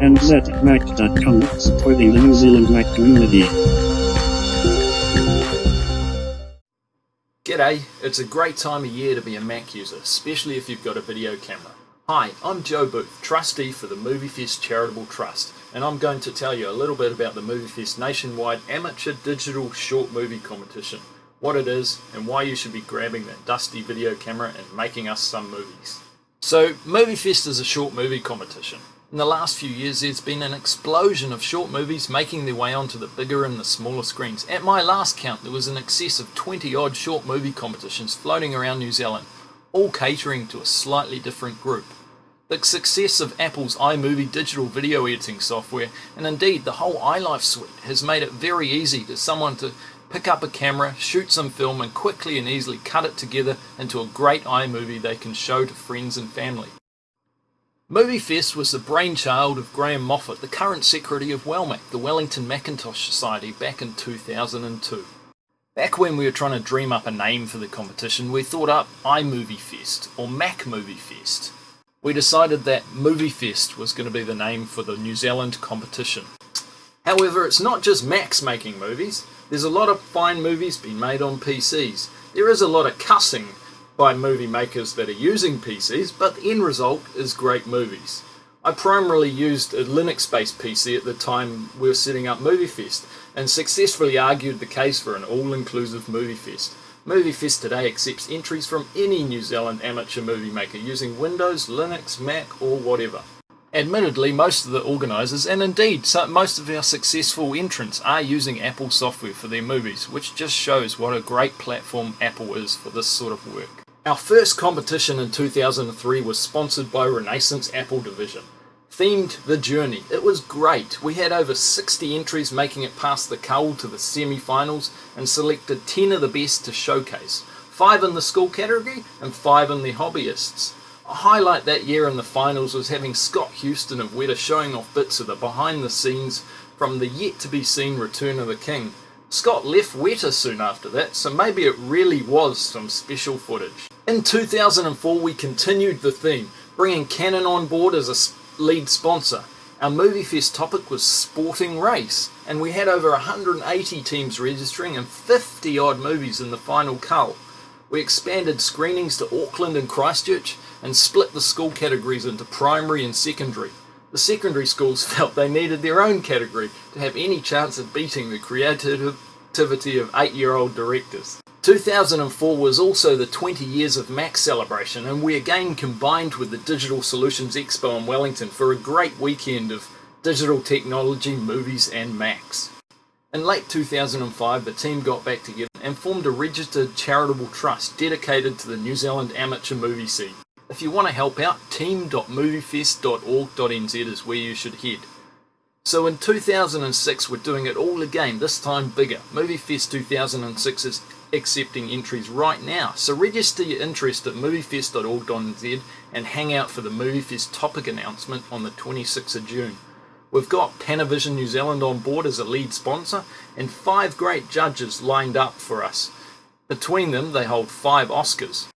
and zmac.com, supporting the New Zealand Mac community. G'day, it's a great time of year to be a Mac user, especially if you've got a video camera. Hi, I'm Joe Booth, trustee for the MovieFest Charitable Trust, and I'm going to tell you a little bit about the MovieFest nationwide amateur digital short movie competition, what it is, and why you should be grabbing that dusty video camera and making us some movies. So, MovieFest is a short movie competition. In the last few years, there's been an explosion of short movies making their way onto the bigger and the smaller screens. At my last count, there was an excess of 20 odd short movie competitions floating around New Zealand, all catering to a slightly different group. The success of Apple's iMovie digital video editing software, and indeed the whole iLife suite, has made it very easy to someone to pick up a camera, shoot some film, and quickly and easily cut it together into a great iMovie they can show to friends and family. MovieFest was the brainchild of Graham Moffat, the current secretary of Wellmac, the Wellington Macintosh Society, back in 2002. Back when we were trying to dream up a name for the competition, we thought up iMovie Fest or Mac Movie Fest we decided that Movie Fest was going to be the name for the New Zealand competition. However, it's not just Macs making movies. There's a lot of fine movies being made on PCs. There is a lot of cussing by movie makers that are using PCs, but the end result is great movies. I primarily used a Linux based PC at the time we were setting up MovieFest and successfully argued the case for an all inclusive MovieFest. MovieFest today accepts entries from any New Zealand amateur movie maker using Windows, Linux, Mac, or whatever. Admittedly, most of the organisers, and indeed most of our successful entrants, are using Apple software for their movies, which just shows what a great platform Apple is for this sort of work. Our first competition in 2003 was sponsored by Renaissance Apple Division themed The Journey. It was great. We had over 60 entries making it past the cull to the semi finals and selected 10 of the best to showcase. 5 in the school category and 5 in the hobbyists. A highlight that year in the finals was having Scott Houston of Weta showing off bits of the behind the scenes from the yet to be seen Return of the King. Scott left Weta soon after that, so maybe it really was some special footage. In 2004, we continued the theme, bringing Canon on board as a lead sponsor. Our MovieFest topic was sporting race, and we had over 180 teams registering and 50 odd movies in the final cull. We expanded screenings to Auckland and Christchurch and split the school categories into primary and secondary. The secondary schools felt they needed their own category to have any chance of beating the creativity of eight year old directors. 2004 was also the 20 years of Mac celebration, and we again combined with the Digital Solutions Expo in Wellington for a great weekend of digital technology, movies, and Macs. In late 2005, the team got back together and formed a registered charitable trust dedicated to the New Zealand amateur movie scene. If you want to help out, team.moviefest.org.nz is where you should head. So in 2006, we're doing it all again, this time bigger. MovieFest 2006 is accepting entries right now. So register your interest at moviefest.org.nz and hang out for the MovieFest topic announcement on the 26th of June. We've got Panavision New Zealand on board as a lead sponsor and five great judges lined up for us. Between them, they hold five Oscars.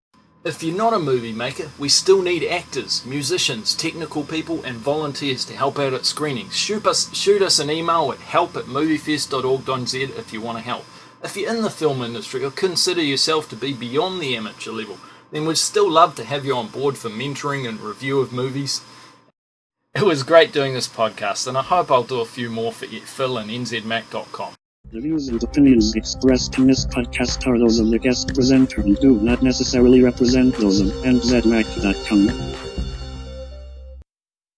If you're not a movie maker, we still need actors, musicians, technical people, and volunteers to help out at screenings. Shoot us, shoot us an email at help at moviefest.org.nz if you want to help. If you're in the film industry or consider yourself to be beyond the amateur level, then we'd still love to have you on board for mentoring and review of movies. It was great doing this podcast, and I hope I'll do a few more for you, Phil and nzmac.com. The views and opinions expressed in this podcast are those of the guest presenter and do not necessarily represent those of nzmac.com.